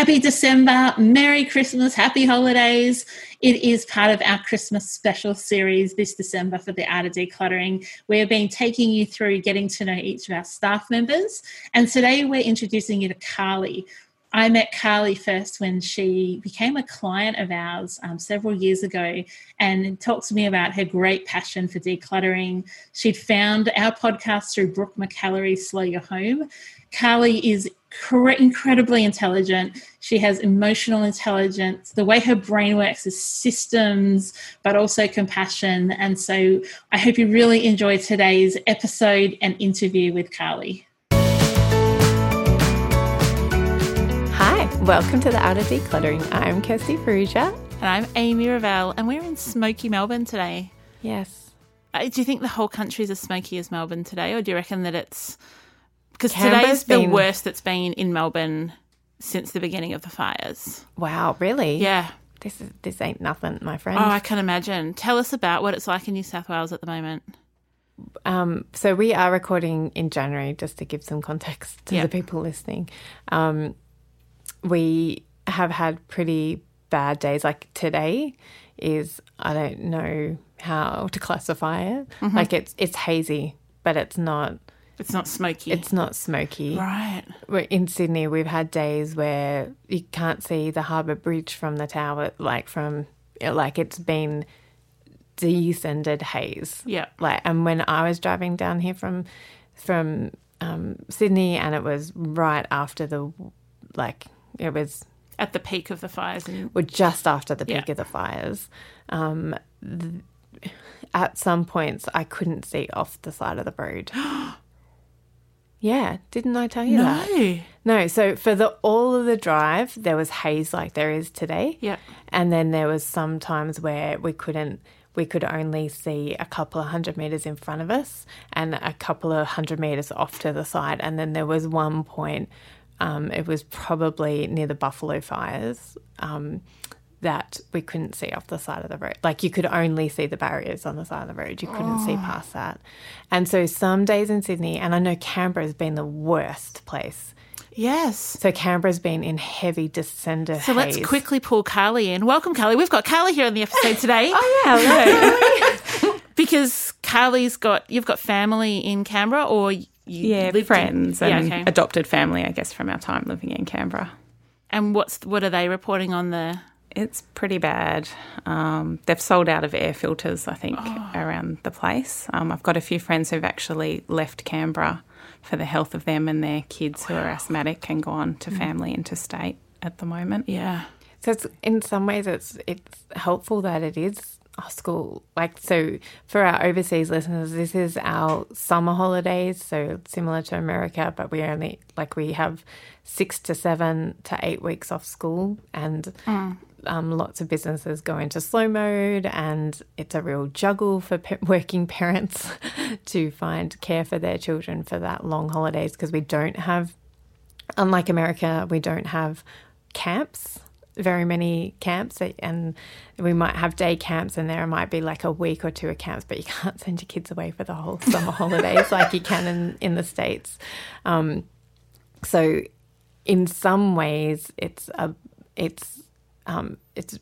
Happy December, Merry Christmas, Happy Holidays. It is part of our Christmas special series this December for the Art Decluttering. We have been taking you through getting to know each of our staff members, and today we're introducing you to Carly. I met Carly first when she became a client of ours um, several years ago and talked to me about her great passion for decluttering. She'd found our podcast through Brooke McAlary's Slow Your Home. Carly is incredibly intelligent. She has emotional intelligence. The way her brain works is systems, but also compassion. And so I hope you really enjoy today's episode and interview with Carly. Welcome to the Art of Decluttering. I'm Kirsty Farrugia. And I'm Amy Revell, and we're in smoky Melbourne today. Yes. Uh, do you think the whole country is as smoky as Melbourne today, or do you reckon that it's because today's the worst that's been in Melbourne since the beginning of the fires? Wow, really? Yeah. This is this ain't nothing, my friend. Oh, I can imagine. Tell us about what it's like in New South Wales at the moment. Um, so we are recording in January, just to give some context to Yeah. the people listening. Um, we have had pretty bad days. Like today is I don't know how to classify it. Mm-hmm. Like it's it's hazy, but it's not It's not smoky. it's not smoky. right. We're in Sydney, we've had days where you can't see the harbour bridge from the tower, like from like it's been descended haze. Yeah. Like, and when I was driving down here from from um, Sydney, and it was right after the like it was At the peak of the fires, and well, just after the peak Yeah. of the fires. Um, th- at some points, I couldn't see off the side of the road. yeah, didn't I tell you that? no, No, so for the all of the drive, there was haze like there is today. Yeah. And then there was some times where we couldn't we could only see a couple of hundred meters in front of us and a couple of hundred meters off to the side. And then there was one point, um, it was probably near the Buffalo fires, um, that we couldn't see off the side of the road. Like you could only see the barriers on the side of the road. You couldn't see past that. And so some days in Sydney, and I know Canberra has been the worst place. yes. So Canberra's been in heavy descender So let's quickly pull Carly in. Welcome, Carly. We've got Carly here on the episode today. Oh yeah, hello. because Carly's got you've got family in Canberra, or Yeah, lived in- friends yeah, and okay. adopted family, I guess, from our time living in Canberra. And what's what are they reporting on the? It's pretty bad. Um, they've sold out of air filters, I think, around the place. Um, I've got a few friends who've actually left Canberra for the health of them and their kids who are asthmatic and gone to family interstate at the moment. Yeah, so it's, in some ways, it's it's helpful that it is a school. Like so, for our overseas listeners, this is our summer holidays. So similar to America, but we only like we have six to seven to eight weeks off school, and um, lots of businesses go into slow mode, and it's a real juggle for pa- working parents to find care for their children for that long holidays because we don't have unlike America, we don't have camps, very many camps, and we might have day camps, and there might be like a week or two of camps, but you can't send your kids away for the whole summer holidays like you can in, in the States. Um, so, in some ways, it's a, it's, um, it's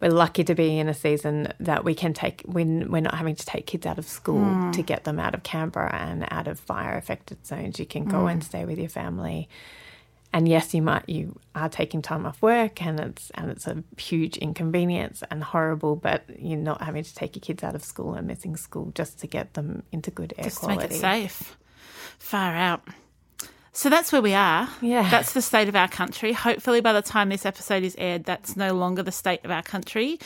we're lucky to be in a season that we can take when we're not having to take kids out of school mm. to get them out of Canberra and out of fire affected zones. You can go mm. and stay with your family. And yes, you might you are taking time off work and it's and it's a huge inconvenience and horrible, but you're not having to take your kids out of school and missing school just to get them into good air just quality. Just make it safe. Far out. So that's where we are. Yeah. That's the state of our country. Hopefully, by the time this episode is aired, that's no longer the state of our country.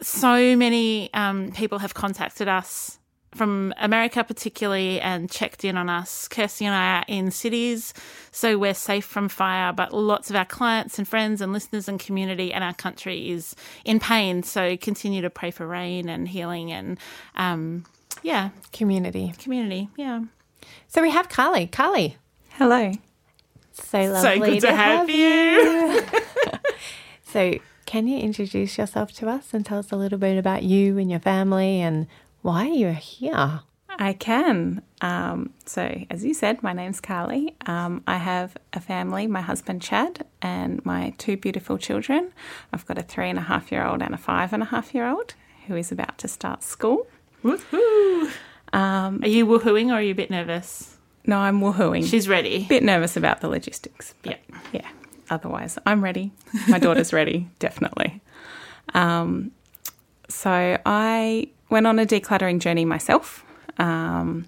So many um, people have contacted us from America, particularly, and checked in on us. Kirsty and I are in cities, so we're safe from fire, but lots of our clients and friends and listeners and community and our country is in pain. So continue to pray for rain and healing and, um, yeah. Community. Community, yeah. So we have Carly. Carly, Hello. So lovely so good to, to have, have you. so, can you introduce yourself to us and tell us a little bit about you and your family and why are you're here? I can. Um, so, as you said, my name's Carly. Um, I have a family, my husband Chad, and my two beautiful children. I've got a three and a half year old and a five and a half year old who is about to start school. Woohoo! Um, are you woohooing or are you a bit nervous? No, I'm woohooing. She's ready. Bit nervous about the logistics. Yeah. Yeah. Otherwise, I'm ready. My daughter's ready, definitely. Um, so I went on a decluttering journey myself. Um,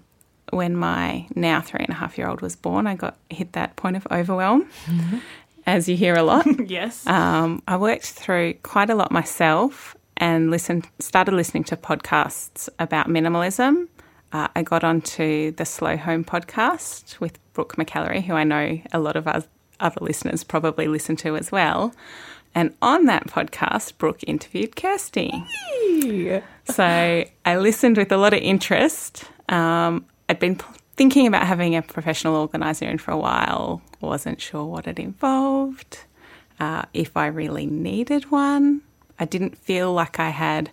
when my now three and a half year old was born, I got hit that point of overwhelm, mm-hmm. as you hear a lot. yes. Um, I worked through quite a lot myself and listened, started listening to podcasts about minimalism uh, I got onto the Slow Home podcast with Brooke McAlary, who I know a lot of us other listeners probably listen to as well. And on that podcast, Brooke interviewed Kirsty. So I listened with a lot of interest. Um, I'd been thinking about having a professional organiser in for a while, wasn't sure what it involved, uh, if I really needed one. I didn't feel like I had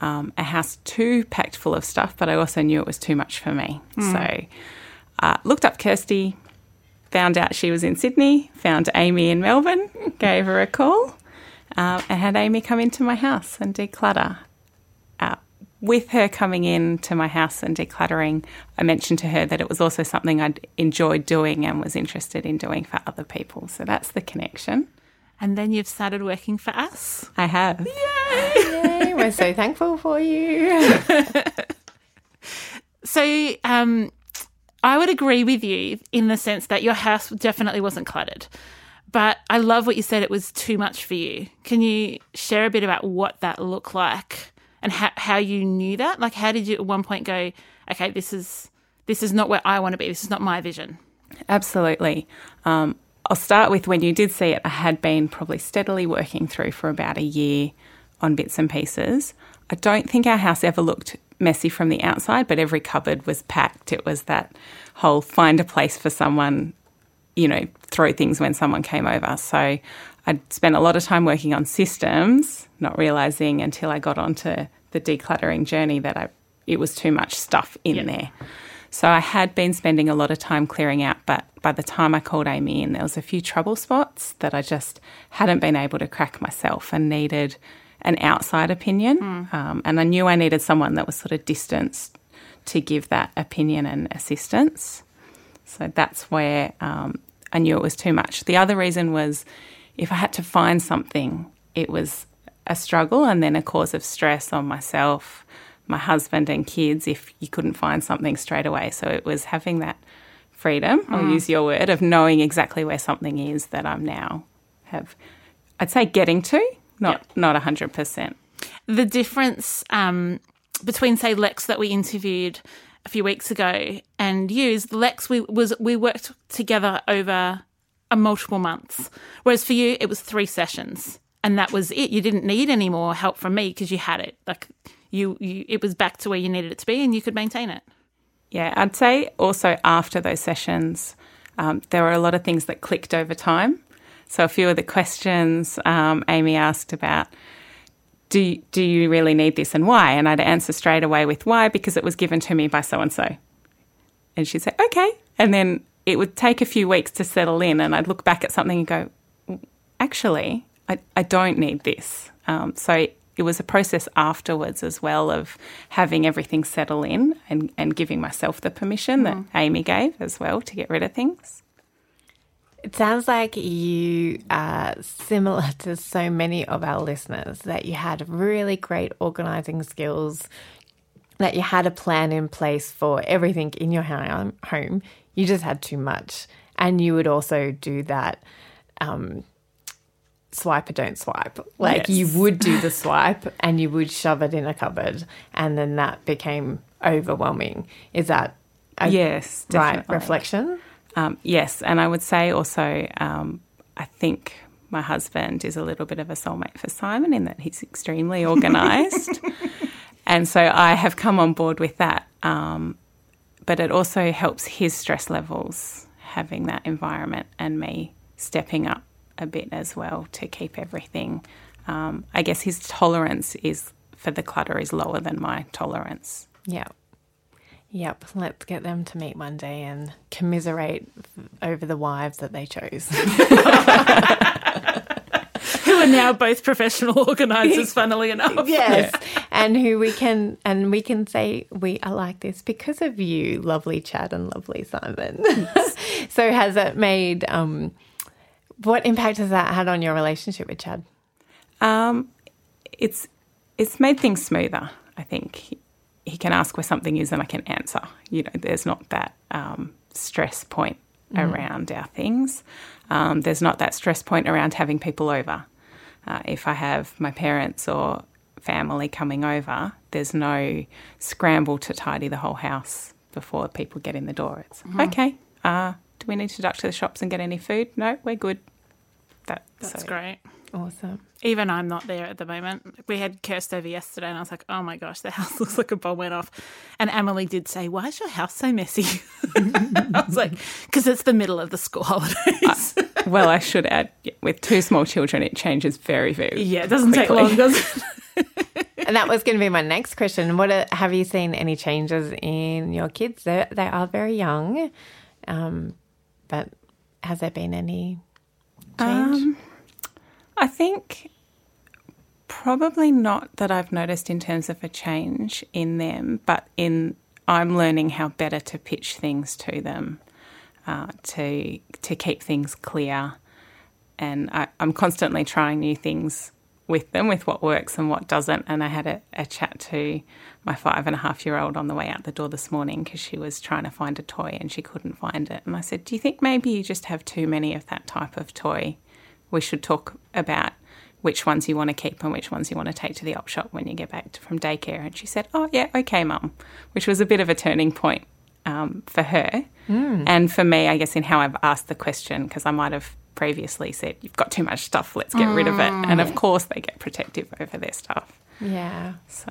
um, a house too packed full of stuff, but I also knew it was too much for me. Mm. So uh, looked up Kirsty, found out she was in Sydney, found Amy in Melbourne, gave her a call, uh, and had Amy come into my house and declutter. With her coming in to my house and decluttering, I mentioned to her that it was also something I'd enjoyed doing and was interested in doing for other people. So that's the connection. And then you've started working for us. I have. Yay! Yay. We're so thankful for you. so, um, I would agree with you in the sense that your house definitely wasn't cluttered. But I love what you said, it was too much for you. Can you share a bit about what that looked like and how, how you knew that? Like, how did you at one point go, okay, this is, this is not where I want to be, this is not my vision? Absolutely. Um, I'll start with when you did see it, I had been probably steadily working through for about a year on bits and pieces. I don't think our house ever looked messy from the outside, but every cupboard was packed. It was that whole find a place for someone, you know, throw things when someone came over. So I'd spent a lot of time working on systems, not realizing until I got onto the decluttering journey that I it was too much stuff in yep. there. So I had been spending a lot of time clearing out, but by the time I called Amy in, there was a few trouble spots that I just hadn't been able to crack myself and needed an outside opinion. Mm. Um, and I knew I needed someone that was sort of distanced to give that opinion and assistance. So that's where um, I knew it was too much. The other reason was if I had to find something, it was a struggle and then a cause of stress on myself my husband and kids if you couldn't find something straight away. So it was having that freedom, mm. I'll use your word, of knowing exactly where something is that I'm now have, I'd say getting to, not yep. not 100%. The difference um, between, say, Lex that we interviewed a few weeks ago and you is Lex, we, was, we worked together over a multiple months, whereas for you, it was three sessions. And that was it. You didn't need any more help from me because you had it. Like you, you it was back to where you needed it to be and you could maintain it. Yeah, I'd say also after those sessions, um, there were a lot of things that clicked over time. So a few of the questions um, Amy asked about, do do you really need this and why? And I'd answer straight away with why because it was given to me by so and so. And she'd say, okay. And then it would take a few weeks to settle in, and I'd look back at something and go, actually, I, I don't need this. Um, so it was a process afterwards as well of having everything settle in and, and giving myself the permission that Mm-hmm. Amy gave as well to get rid of things. It sounds like you are similar to so many of our listeners that you had really great organizing skills, that you had a plan in place for everything in your home. You just had too much. And you would also do that um, swipe or don't swipe. Like you would do the swipe and you would shove it in a cupboard. And then that became overwhelming. Is that a Yes, right reflection? Um, yes, and I would say also, um, I think my husband is a little bit of a soulmate for Simon in that he's extremely organised. and so I have come on board with that. Um, but it also helps his stress levels having that environment and me stepping up a bit as well to keep everything. Um, I guess his tolerance is for the clutter is lower than my tolerance. Yep. Yep. Let's get them to meet one day and commiserate over the wives that they chose. Who are now both professional organisers, funnily enough. yes. And who we can and we can say we are like this because of you, lovely Chad and lovely Simon. so has it made um what impact has that had on your relationship with Chad? Um, it's it's made things smoother. I think he, he can ask where something is, and I can answer. You know, there's not that um, stress point around our things. Um, there's not that stress point around having people over. Uh, if I have my parents or family coming over, there's no scramble to tidy the whole house before people get in the door. It's okay. Uh, do we need to duck to the shops and get any food? No, we're good. That, That's so- great. Awesome. Even I'm not there at the moment. We had Kirst over yesterday, and I was like, "Oh my gosh, the house looks like a bomb went off." And Emily did say, "Why is your house so messy?" I was like, "Because it's the middle of the school holidays." Well, I should add, with two small children, it changes very, very. yeah, it doesn't take long, does it? And that was going to be my next question. What are, have you seen any changes in your kids? They they are very young, um, but has there been any change? Um, I think probably not that I've noticed in terms of a change in them, but in I'm learning how better to pitch things to them, uh, to to keep things clear, and I, I'm constantly trying new things with them, with what works and what doesn't. And I had a, a chat to my five and a half year old on the way out the door this morning because she was trying to find a toy and she couldn't find it. And I said, "Do you think maybe you just have too many of that type of toy?" We should talk about which ones you want to keep and which ones you want to take to the op shop when you get back to, from daycare. And she said, Oh, yeah, okay, mum, which was a bit of a turning point um, for her. And for me, I guess, in how I've asked the question, because I might have previously said, You've got too much stuff, let's get rid of it. And of course, they get protective over their stuff. Yeah. So.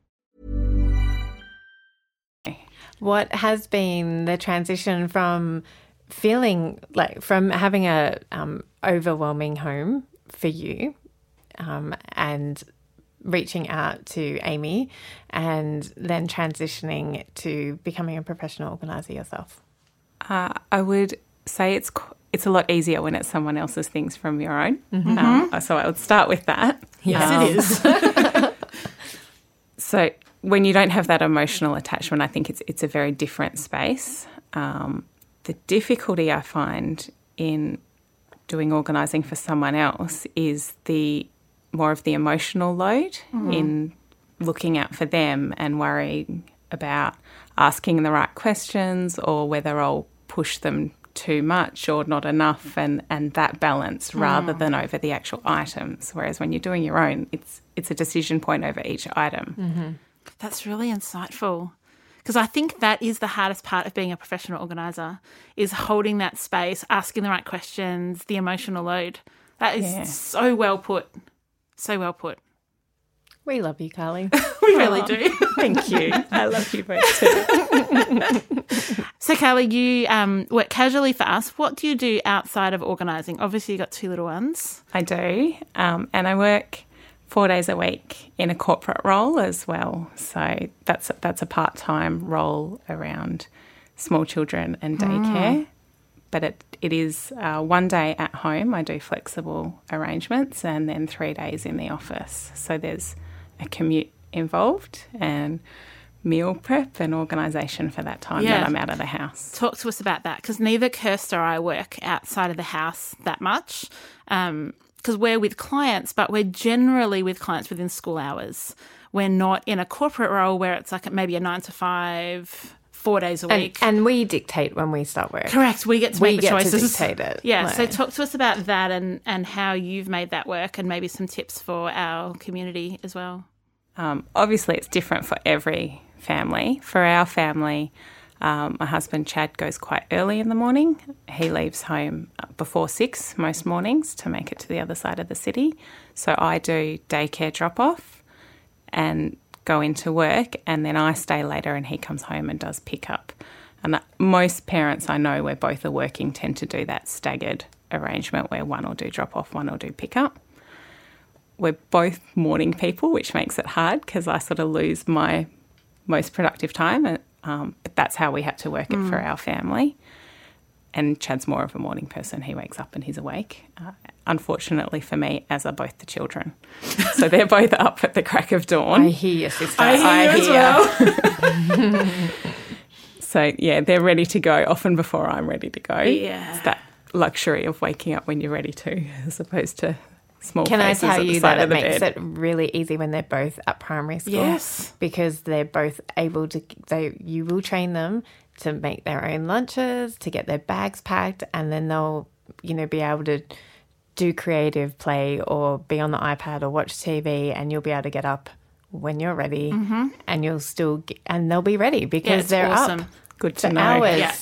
What has been the transition from feeling like from having a um, overwhelming home for you um, and reaching out to Amy and then transitioning to becoming a professional organizer yourself? Uh, I would say it's it's a lot easier when it's someone else's things from your own. Mm-hmm. Um, so I would start with that. Yes, Um, it is. So when you don't have that emotional attachment, I think it's it's a very different space. Um, the difficulty I find in doing organising for someone else is the more of the emotional load mm-hmm. in looking out for them and worrying about asking the right questions or whether I'll push them too much or not enough and, and that balance mm. rather than over the actual items. Whereas when you're doing your own, it's it's a decision point over each item. Mm-hmm. That's really insightful. Because I think that is the hardest part of being a professional organizer is holding that space, asking the right questions, the emotional load. That is Yeah. so well put. So well put. We love you, Carly. We really do. Thank you. I love you both too. So, Carly, you um, work casually for us. What do you do outside of organising? Obviously, you've got two little ones. I do. Um, and I work four days a week in a corporate role as well. So that's that's a part time role around small children and daycare. But it, it is uh, one day at home. I do flexible arrangements and then three days in the office. So there's a commute involved and meal prep and organisation for that time Yeah. that I'm out of the house. Talk to us about that because neither Kirst or I work outside of the house that much because we're with clients, but we're generally with clients within school hours. We're not in a corporate role where it's like maybe a nine to five, four days a week. and we dictate when we start work. Correct. We get to We make the get to choices. dictate it, Yeah. So talk to us about that and and how you've made that work, and maybe some tips for our community as well. Um, obviously, it's different for every family. For our family, um, my husband Chad goes quite early in the morning. He leaves home before six most mornings to make it to the other side of the city. So I do daycare drop off and go into work, and then I stay later and he comes home and does pick up. And most parents I know where both are working tend to do that staggered arrangement where one will do drop off, one will do pick up we're both morning people, which makes it hard because I sort of lose my most productive time. Um, but that's how we had to work it for our family. And Chad's more of a morning person. He wakes up and he's awake. Uh, unfortunately for me, as are both the children. so they're both up at the crack of dawn. I hear your sister. I hear as well. So yeah, they're ready to go often before I'm ready to go. Yeah. It's that luxury of waking up when you're ready to, as opposed to small. Can I tell you that it makes bed. it really easy when they're both at primary school? Yes. because they're both able to. They you will train them to make their own lunches, to get their bags packed, and then they'll you know be able to do creative play or be on the iPad or watch TV, and you'll be able to get up when you're ready, and you'll still get, and they'll be ready because Mm-hmm. they're awesome. up Good to for know. hours. Yeah.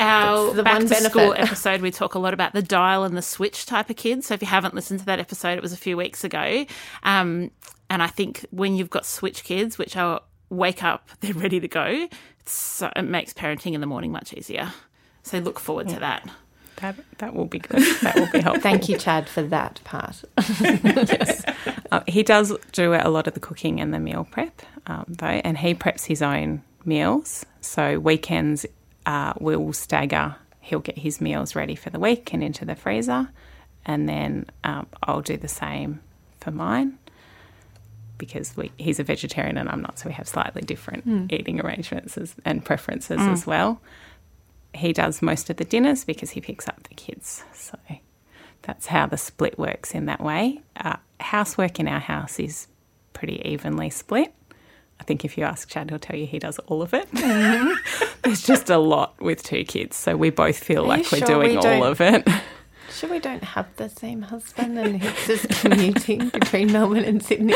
Our That's the back one to school episode, we talk a lot about the dial and the switch type of kids. So if you haven't listened to that episode, it was a few weeks ago. Um, and I think when you've got switch kids, which are wake up, they're ready to go, it's so, it makes parenting in the morning much easier. So look forward to that. That that will be good. That will be helpful. Thank you, Chad, for that part. Uh, he does do a lot of the cooking and the meal prep, um, though, and he preps his own meals. So weekends uh, we'll stagger. He'll get his meals ready for the week and into the freezer, and then um, I'll do the same for mine because we, he's a vegetarian and I'm not, so we have slightly different eating arrangements as, and preferences as well. He does most of the dinners because he picks up the kids. So that's how the split works in that way. Uh, housework in our house is pretty evenly split. I think if you ask Chad, he'll tell you he does all of it. There's just a lot with two kids, so we both feel Are like we're sure doing we all of it. Sure, we don't have the same husband and he's just commuting between Melbourne and Sydney.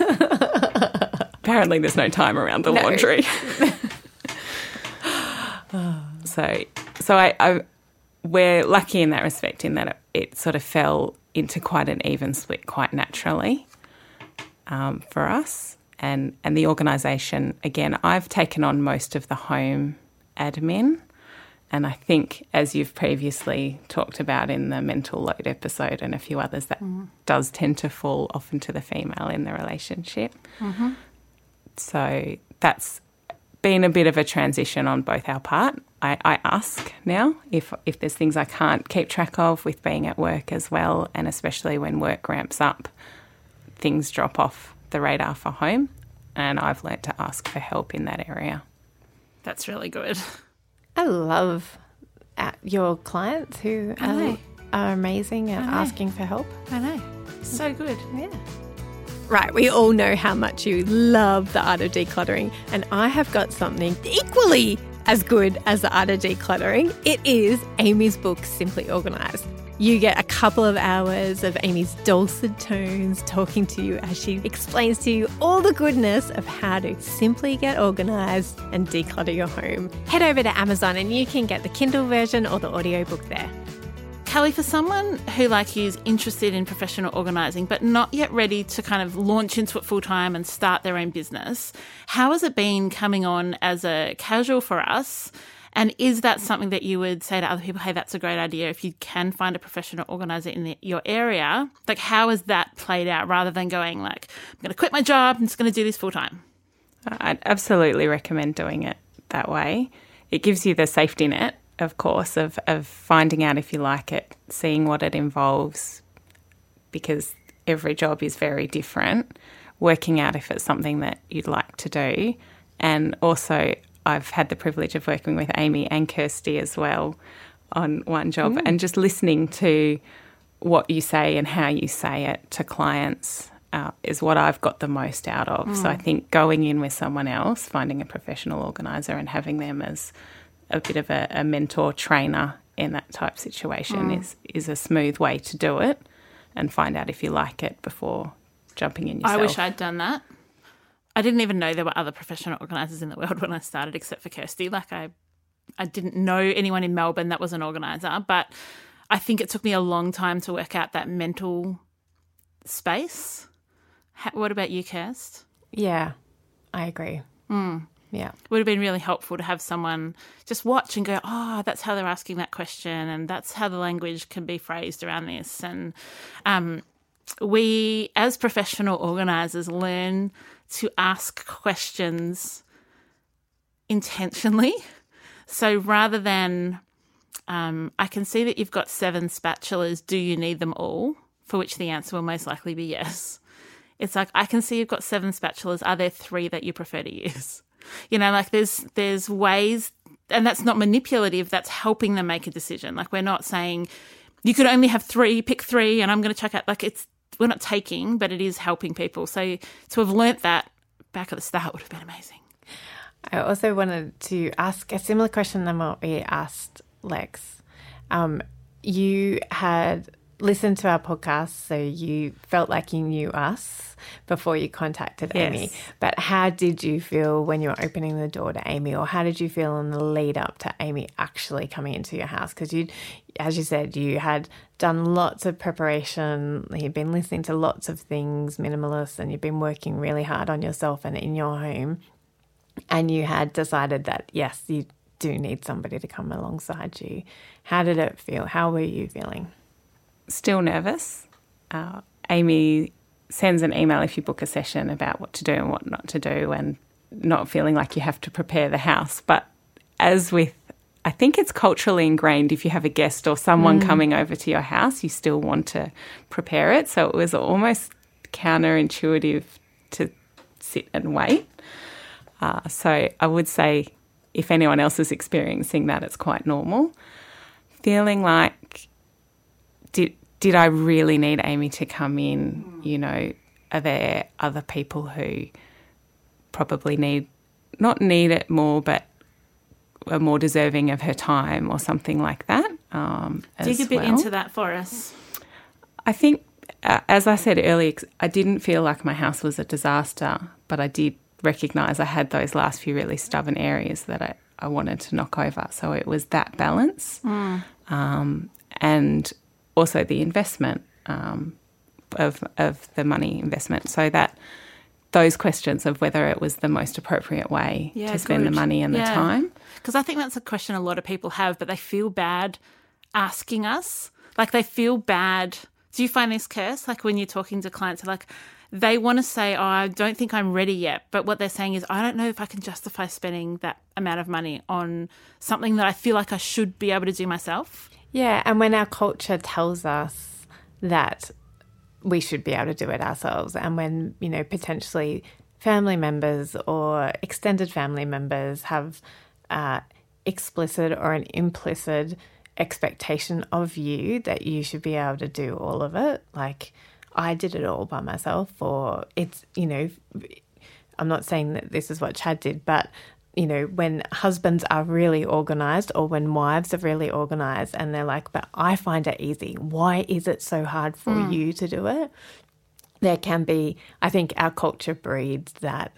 Apparently, there's no time around the No. laundry. so, so I, I, we're lucky in that respect, in that it, it sort of fell into quite an even split quite naturally um, for us. And, and the organisation, again, I've taken on most of the home admin. And I think, as you've previously talked about in the mental load episode and a few others, that mm. does tend to fall often to the female in the relationship. Mm-hmm. So that's been a bit of a transition on both our part. I, I, ask now if if there's things I can't keep track of with being at work as well, and especially when work ramps up, things drop off the radar for home, and I've learnt to ask for help in that area. That's really good. I love uh, your clients who are, are, amazing at asking for help. I know. So good. Yeah. Right, we all know how much you love the art of decluttering, and I have got something equally as good as the art of decluttering. It is Amy's book, Simply Organised. You get a couple of hours of Amy's dulcet tones talking to you as she explains to you all the goodness of how to simply get organized and declutter your home. Head over to Amazon and you can get the Kindle version or the audiobook there. Kelly, for someone who, like you, is interested in professional organising but not yet ready to kind of launch into it full time and start their own business, how has it been coming on as a casual for us? And is that something that you would say to other people, hey, that's a great idea if you can find a professional organizer in the, your area? Like, how has that played out rather than going, like, I'm going to quit my job, I'm just going to do this full time? I'd absolutely recommend doing it that way. It gives you the safety net of course, of, of finding out if you like it, seeing what it involves, because every job is very different, working out if it's something that you'd like to do. And also, I've had the privilege of working with Amy and Kirsty as well on one job mm. and just listening to what you say and how you say it to clients uh, is what I've got the most out of. Mm. So I think going in with someone else, finding a professional organizer and having them as a bit of a, a mentor trainer in that type situation mm. is is a smooth way to do it and find out if you like it before jumping in yourself. I wish I'd done that. I didn't even know there were other professional organisers in the world when I started, except for Kirsty. Like I, I didn't know anyone in Melbourne that was an organiser, but I think it took me a long time to work out that mental space. what about you, Kirst? Yeah, I agree. Mm. Yeah. It would have been really helpful to have someone just watch and go, oh, that's how they're asking that question, and that's how the language can be phrased around this. And um, we, as professional organisers, learn to ask questions intentionally. So rather than, um, I can see that you've got seven spatulas, do you need them all? For which the answer will most likely be yes. It's like, I can see you've got seven spatulas. Are there three that you prefer to use? You know, like there's there's ways and that's not manipulative, that's helping them make a decision. Like we're not saying you could only have three, pick three, and I'm gonna check out like it's we're not taking, but it is helping people. So to have learnt that back at the start would have been amazing. I also wanted to ask a similar question than what we asked Lex. Um, you had listened to our podcast, so you felt like you knew us before you contacted yes. Amy. But how did you feel when you were opening the door to Amy, or how did you feel in the lead up to Amy actually coming into your house? Because you, as you said, you had done lots of preparation, you'd been listening to lots of things, minimalist, and you've been working really hard on yourself and in your home. And you had decided that, yes, you do need somebody to come alongside you. How did it feel? How were you feeling? Still nervous. Uh, Amy sends an email if you book a session about what to do and what not to do, and not feeling like you have to prepare the house. But as with, I think it's culturally ingrained if you have a guest or someone mm. coming over to your house, you still want to prepare it. So it was almost counterintuitive to sit and wait. Uh, so I would say if anyone else is experiencing that, it's quite normal. Feeling like did I really need Amy to come in? You know, are there other people who probably need not need it more, but are more deserving of her time or something like that? Um, Dig a bit well. into that for us. I think, uh, as I said earlier, I didn't feel like my house was a disaster, but I did recognise I had those last few really stubborn areas that I, I wanted to knock over. So it was that balance. Mm. Um, and also the investment um, of of the money investment, so that those questions of whether it was the most appropriate way Yeah, to spend the money and the time. Because I think that's a question a lot of people have, but they feel bad asking us. Like they feel bad. Do you find this Kirst? Like when you're talking to clients, like they want to say, "Oh, I don't think I'm ready yet," but what they're saying is, "I don't know if I can justify spending that amount of money on something that I feel like I should be able to do myself." Yeah, and when our culture tells us that we should be able to do it ourselves, and when, you know, potentially family members or extended family members have uh, explicit or an implicit expectation of you that you should be able to do all of it, like I did it all by myself, or it's, you know, I'm not saying that this is what Chad did, but you know, when husbands are really organized or when wives are really organized and they're like, but I find it easy. Why is it so hard for hmm. you to do it? There can be, I think our culture breeds that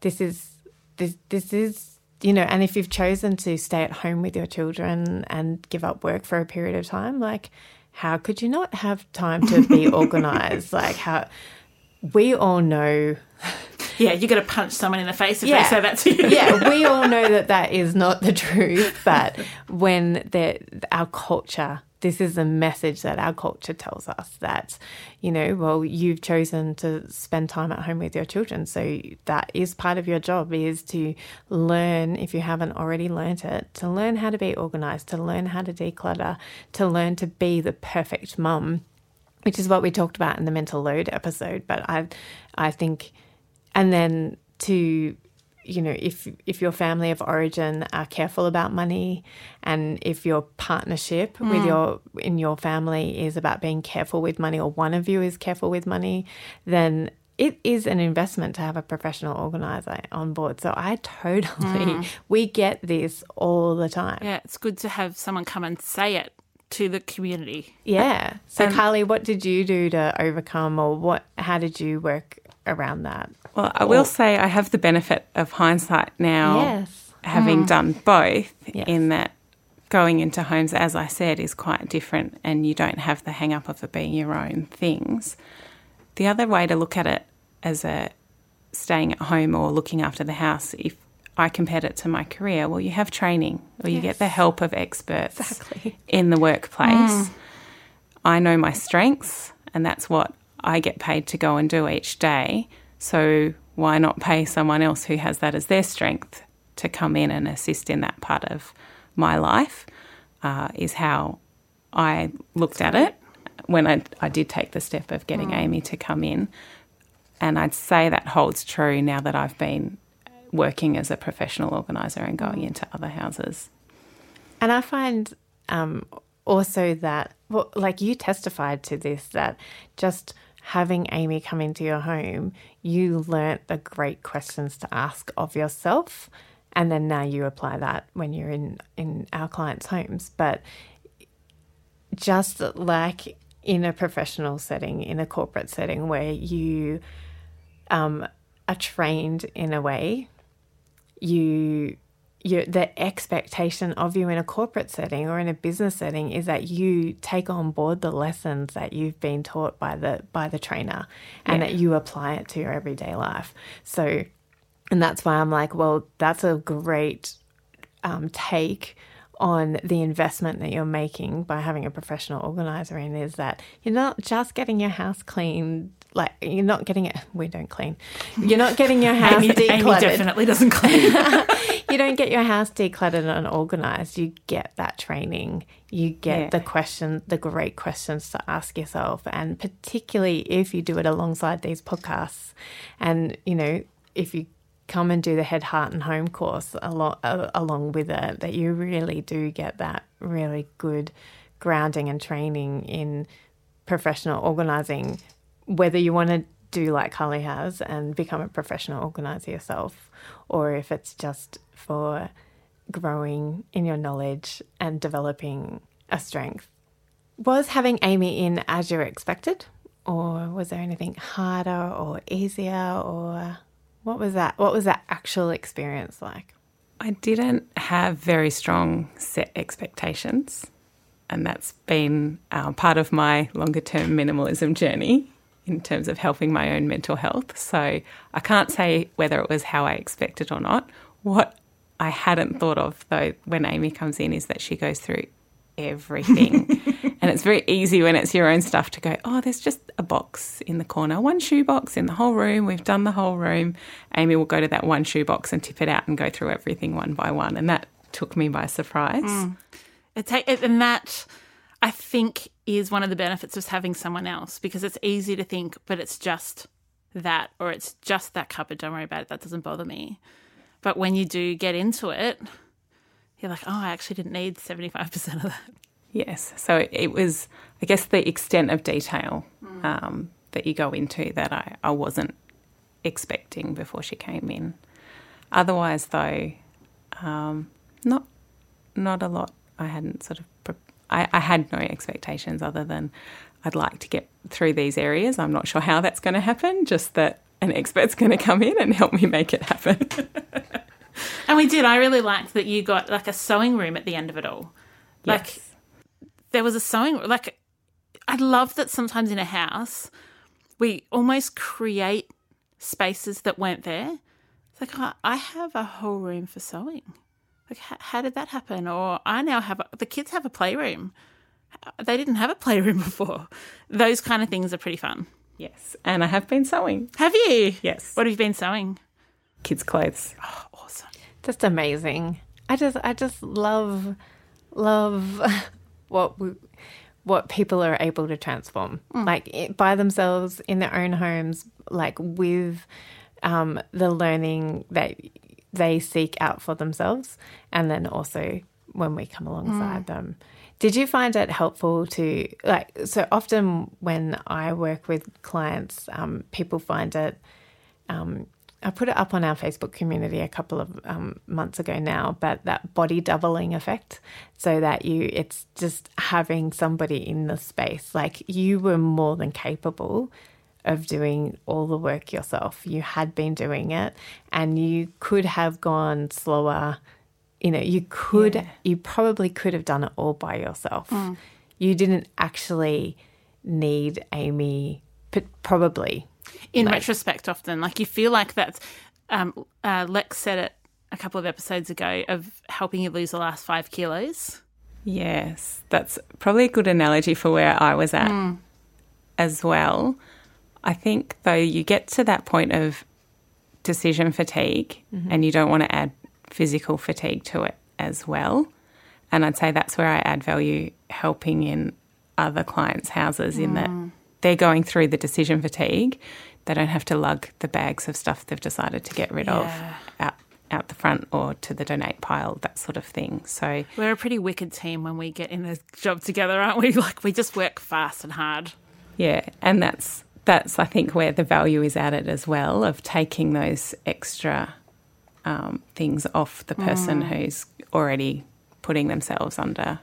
this is, this, this is, you know, and if you've chosen to stay at home with your children and give up work for a period of time, like, how could you not have time to be organized? like, how, we all know Yeah, you're going to punch someone in the face if Yeah. they say that to you. yeah, we all know that that is not the truth, but when our culture, this is a message that our culture tells us that, you know, well, you've chosen to spend time at home with your children, so that is part of your job is to learn if you haven't already learnt it, to learn how to be organized, to learn how to declutter, to learn to be the perfect mum which is what we talked about in the mental load episode. But I, I think, and then to, you know, if if your family of origin are careful about money, and if your partnership with mm. your in your family is about being careful with money, or one of you is careful with money, then. It is an investment to have a professional organizer on board. So I totally, mm. we get this all the time. Yeah, it's good to have someone come and say it to the community. Yeah. So, um, Carly, what did you do to overcome, or what? How did you work around that? Well, I will say I have the benefit of hindsight now, Yes. having mm. done both, Yes. in that going into homes, as I said, is quite different and you don't have the hang up of it being your own things. The other way to look at it as a staying at home or looking after the house, if I compared it to my career, well, you have training or you get the help of experts Exactly. in the workplace. I know my strengths, and that's what I get paid to go and do each day. So why not pay someone else who has that as their strength to come in and assist in that part of my life? Uh, is how I looked at it when I, I did take the step of getting Amy to come in. And I'd say that holds true now that I've been working as a professional organiser and going into other houses. And I find um, also that, well, like you testified to this, that just having Amy come into your home, you learnt the great questions to ask of yourself. And then now you apply that when you're in, in our clients' homes. But just like in a professional setting, in a corporate setting where you um, are trained in a way, you you the expectation of you in a corporate setting or in a business setting is that you take on board the lessons that you've been taught by the by the trainer and that you apply it to your everyday life. So and that's why I'm like, well, that's a great um, take on the investment that you're making by having a professional organizer in is that you're not just getting your house clean like you're not getting it. We don't clean. You're not getting your house Amy, Amy definitely doesn't clean. you don't get your house decluttered and organized. You get that training. You get Yeah. the question the great questions to ask yourself. And particularly if you do it alongside these podcasts. And you know if you come and do the head heart and home course along, uh, along with it that you really do get that really good grounding and training in professional organizing whether you want to do like Carly has and become a professional organizer yourself, or if it's just for growing in your knowledge and developing a strength. Was having Amy in as you expected, or was there anything harder or easier, or what was that? What was that actual experience like? I didn't have very strong set expectations. and that's been uh, part of my longer term minimalism journey in terms of helping my own mental health. So I can't say whether it was how I expected or not. What I hadn't thought of though when Amy comes in is that she goes through everything. and it's very easy when it's your own stuff to go, oh, there's just a box in the corner, one shoe box in the whole room. We've done the whole room. Amy will go to that one shoe box and tip it out and go through everything one by one. And that took me by surprise. Mm. It it, and that I think is one of the benefits of having someone else because it's easy to think, but it's just that, or it's just that cupboard. Don't worry about it. That doesn't bother me. But when you do get into it, you're like, oh, I actually didn't need 75% of that. Yes. So it was, I guess, the extent of detail mm. um, that you go into that I, I wasn't expecting before she came in. Otherwise, though, um, not not a lot. I hadn't sort of. I, I had no expectations other than I'd like to get through these areas. I'm not sure how that's going to happen. Just that an expert's going to come in and help me make it happen. and we did. I really liked that you got like a sewing room at the end of it all. Like yes. there was a sewing like I love that sometimes in a house we almost create spaces that weren't there. It's like oh, I have a whole room for sewing. Like how did that happen? Or I now have a, the kids have a playroom. They didn't have a playroom before. Those kind of things are pretty fun. Yes, and I have been sewing. Have you? Yes. What have you been sewing? Kids' clothes. Oh, awesome. Just amazing. I just I just love love what we, what people are able to transform mm. like by themselves in their own homes like with um, the learning that they seek out for themselves and then also when we come alongside mm. them did you find it helpful to like? So often when I work with clients, um, people find it. Um, I put it up on our Facebook community a couple of um, months ago now, but that body doubling effect, so that you, it's just having somebody in the space. Like you were more than capable of doing all the work yourself. You had been doing it, and you could have gone slower you know, you could, yeah. you probably could have done it all by yourself. Mm. You didn't actually need Amy, but probably. In like, retrospect, often, like you feel like that's, um, uh, Lex said it a couple of episodes ago of helping you lose the last five kilos. Yes, that's probably a good analogy for where I was at mm. as well. I think, though, you get to that point of decision fatigue mm-hmm. and you don't want to add physical fatigue to it as well. And I'd say that's where I add value helping in other clients' houses mm. in that mm. they're going through the decision fatigue. They don't have to lug the bags of stuff they've decided to get rid yeah. of out out the front or to the donate pile, that sort of thing. So we're a pretty wicked team when we get in a job together, aren't we? Like we just work fast and hard. Yeah, and that's that's I think where the value is added as well of taking those extra um, things off the person mm. who's already putting themselves under,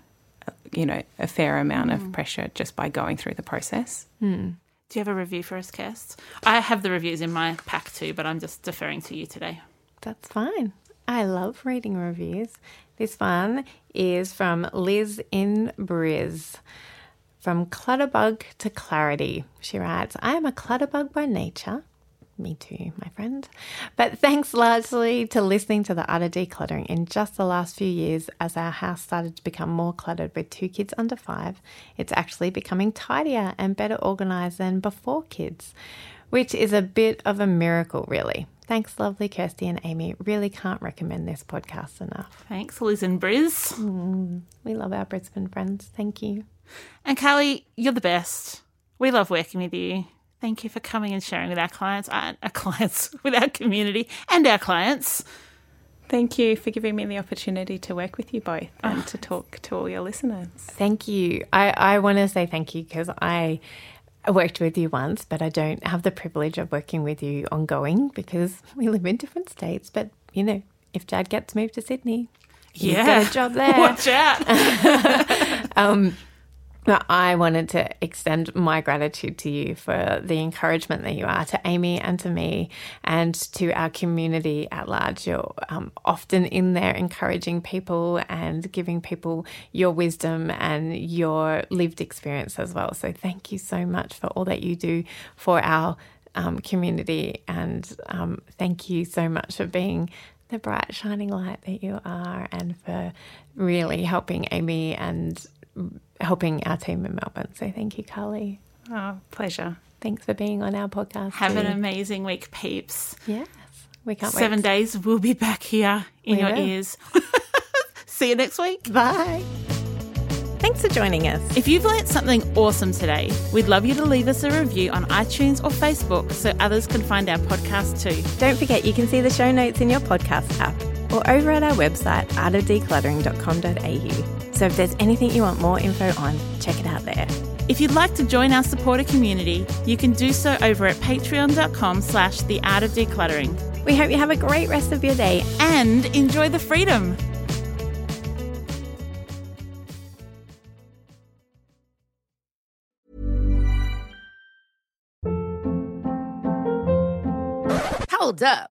you know, a fair amount mm. of pressure just by going through the process. Mm. Do you have a review for us, Kirst? I have the reviews in my pack too, but I'm just deferring to you today. That's fine. I love reading reviews. This one is from Liz in Briz. From Clutterbug to Clarity, she writes, I am a clutterbug by nature me too, my friend. But thanks largely to listening to the Art of Decluttering in just the last few years as our house started to become more cluttered with two kids under five, it's actually becoming tidier and better organized than before kids, which is a bit of a miracle, really. Thanks, lovely Kirsty and Amy. Really can't recommend this podcast enough. Thanks, Liz and Briz. Mm, we love our Brisbane friends. Thank you. And Carly, you're the best. We love working with you. Thank you for coming and sharing with our clients, uh, our clients, with our community and our clients. Thank you for giving me the opportunity to work with you both and oh. to talk to all your listeners. Thank you. I, I want to say thank you because I worked with you once, but I don't have the privilege of working with you ongoing because we live in different states. But, you know, if Jad gets moved to Sydney, he's yeah. got a job there. Watch out. um, I wanted to extend my gratitude to you for the encouragement that you are to Amy and to me and to our community at large. You're um, often in there encouraging people and giving people your wisdom and your lived experience as well. So thank you so much for all that you do for our um, community and um, thank you so much for being the bright shining light that you are and for really helping Amy and helping our team in Melbourne. So thank you, Carly. Oh, pleasure. Thanks for being on our podcast. Have too. an amazing week, peeps. Yes, we can't Seven wait. days, we'll be back here in We your will. ears. See you next week. Bye. Thanks for joining us. If you've learnt something awesome today, we'd love you to leave us a review on iTunes or Facebook so others can find our podcast too. Don't forget you can see the show notes in your podcast app or over at our website artofdecluttering.com.au. So if there's anything you want more info on, check it out there. If you'd like to join our supporter community, you can do so over at patreon.com slash the art of decluttering. We hope you have a great rest of your day. And enjoy the freedom. Hold up.